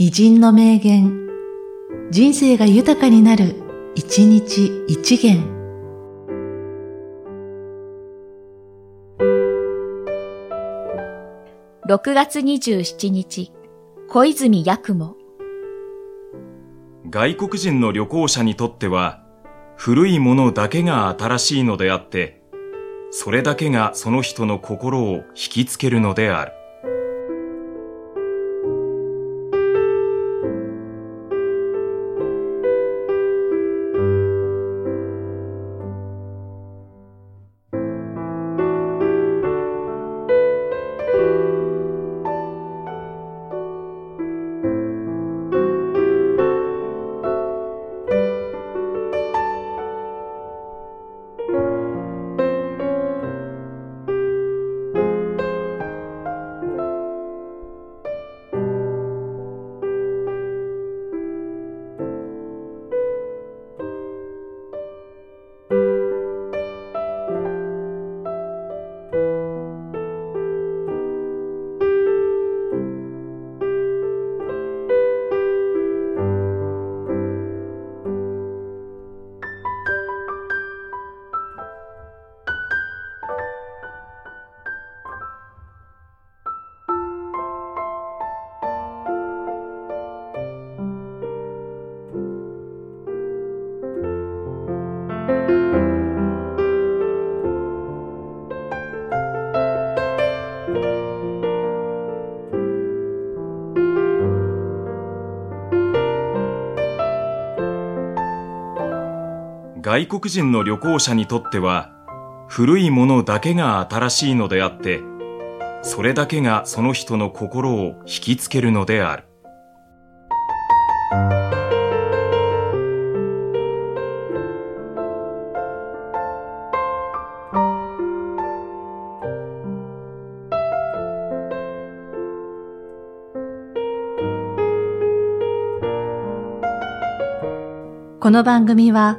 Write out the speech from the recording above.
偉人の名言、人生が豊かになる、一日一元。6月27日、小泉八雲。外国人の旅行者にとっては、古いものだけが新しいのであって、それだけがその人の心を引きつけるのである。外国人の旅行者にとっては、古いものだけが新しいのであって、それだけがその人の心を引きつけるのである。この番組は、